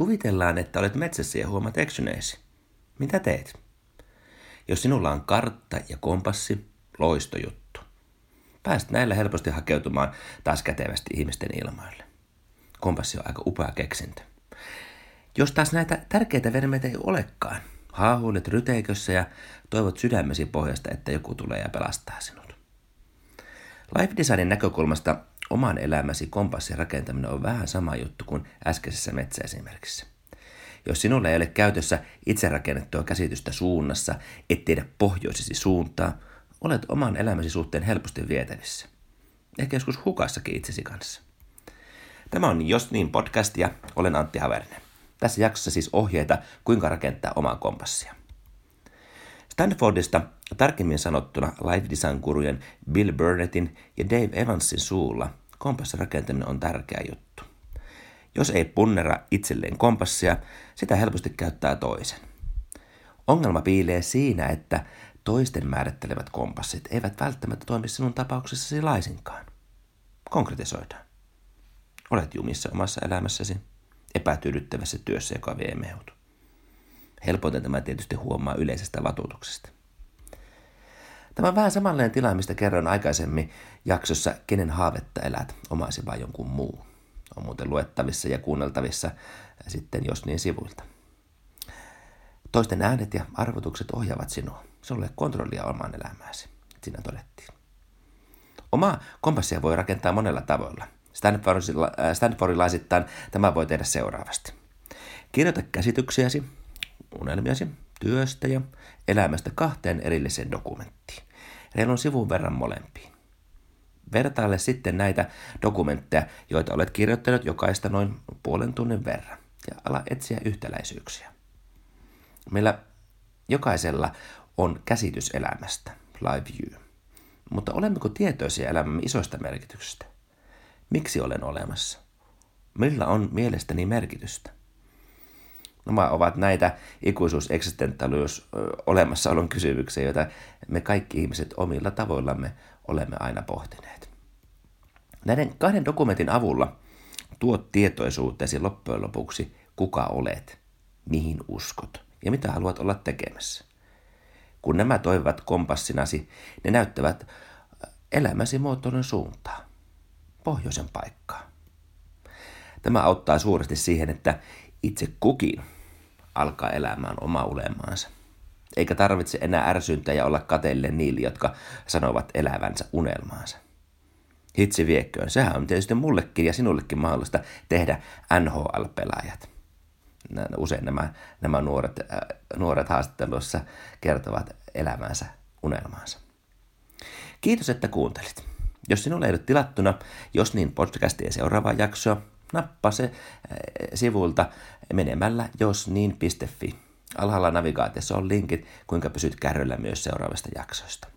Kuvitellaan, että olet metsässä ja huomaat eksyneesi. Mitä teet? Jos sinulla on kartta ja kompassi, loistojuttu. Pääst näillä helposti hakeutumaan taas kätevästi ihmisten ilmoille. Kompassi on aika upea keksintö. Jos taas näitä tärkeitä vermeitä ei olekaan, haahuilet ryteikössä ja toivot sydämesi pohjasta, että joku tulee ja pelastaa sinut. Life designin näkökulmasta oman elämäsi kompassin rakentaminen on vähän sama juttu kuin äskeisessä metsäesimerkissä. Jos sinulla ei ole käytössä itse rakennettua käsitystä suunnassa, et tiedä pohjoisesi suuntaa, olet oman elämäsi suhteen helposti vietävissä. Ehkä joskus hukassakin itsesi kanssa. Tämä on Jos niin podcast ja olen Antti Haverinen. Tässä jaksossa siis ohjeita, kuinka rakentaa omaa kompassia. Stanfordista tarkemmin sanottuna life design gurujen Bill Burnettin ja Dave Evansin suulla kompassin rakentaminen on tärkeä juttu. Jos ei punnera itselleen kompassia, sitä helposti käyttää toisen. Ongelma piilee siinä, että toisten määrittelevät kompassit eivät välttämättä toimi sinun tapauksessasi laisinkaan. Konkretisoidaan. Olet jumissa omassa elämässäsi, epätyydyttävässä työssä, joka vie mehut. Helpoiten tämä tietysti huomaa yleisestä vatuutuksesta. Tämä on vähän samanlainen tila, mistä kerroin aikaisemmin jaksossa Kenen haavetta elät, omaisi vai jonkun muu. On muuten luettavissa ja kuunneltavissa sitten jos niin sivuilta. Toisten äänet ja arvotukset ohjaavat sinua. Se ole kontrollia omaan elämääsi, siinä todettiin. Omaa kompassia voi rakentaa monella tavoilla. Stanfordilaisittain tämä voi tehdä seuraavasti. Kirjoita käsityksiäsi, unelmiasi, työstä ja elämästä kahteen erilliseen dokumenttiin. Reilun sivun verran molempiin. Vertaile sitten näitä dokumentteja, joita olet kirjoittanut jokaista noin puolen tunnin verran, ja ala etsiä yhtäläisyyksiä. Meillä jokaisella on käsitys elämästä, live view. Mutta olemmeko tietoisia elämämme isoista merkityksistä? Miksi olen olemassa? Millä on mielestäni merkitystä? Nämä ovat näitä ikuisuus, eksistentaalius, olemassaolon kysymyksiä, joita me kaikki ihmiset omilla tavoillamme olemme aina pohtineet. Näiden kahden dokumentin avulla tuot tietoisuuteesi loppujen lopuksi, kuka olet, mihin uskot ja mitä haluat olla tekemässä. Kun nämä toivat kompassinasi, ne näyttävät elämäsi muotoilun suuntaa, pohjoisen paikkaa. Tämä auttaa suuresti siihen, että itse kukin alkaa elämään oma ulemaansa. Eikä tarvitse enää ärsyntä ja olla kateellinen niille, jotka sanovat elävänsä unelmaansa. Hitsi viekköön, sehän on tietysti mullekin ja sinullekin mahdollista tehdä NHL-pelaajat. Usein nämä, nämä nuoret, äh, nuoret haastatteluissa kertovat elämänsä unelmaansa. Kiitos, että kuuntelit. Jos sinulla ei ole tilattuna, jos niin podcastien seuraava jaksoa, nappaa se äh, sivulta menemällä josnin.fi. Alhaalla navigaatiossa on linkit, kuinka pysyt kärryllä myös seuraavista jaksoista.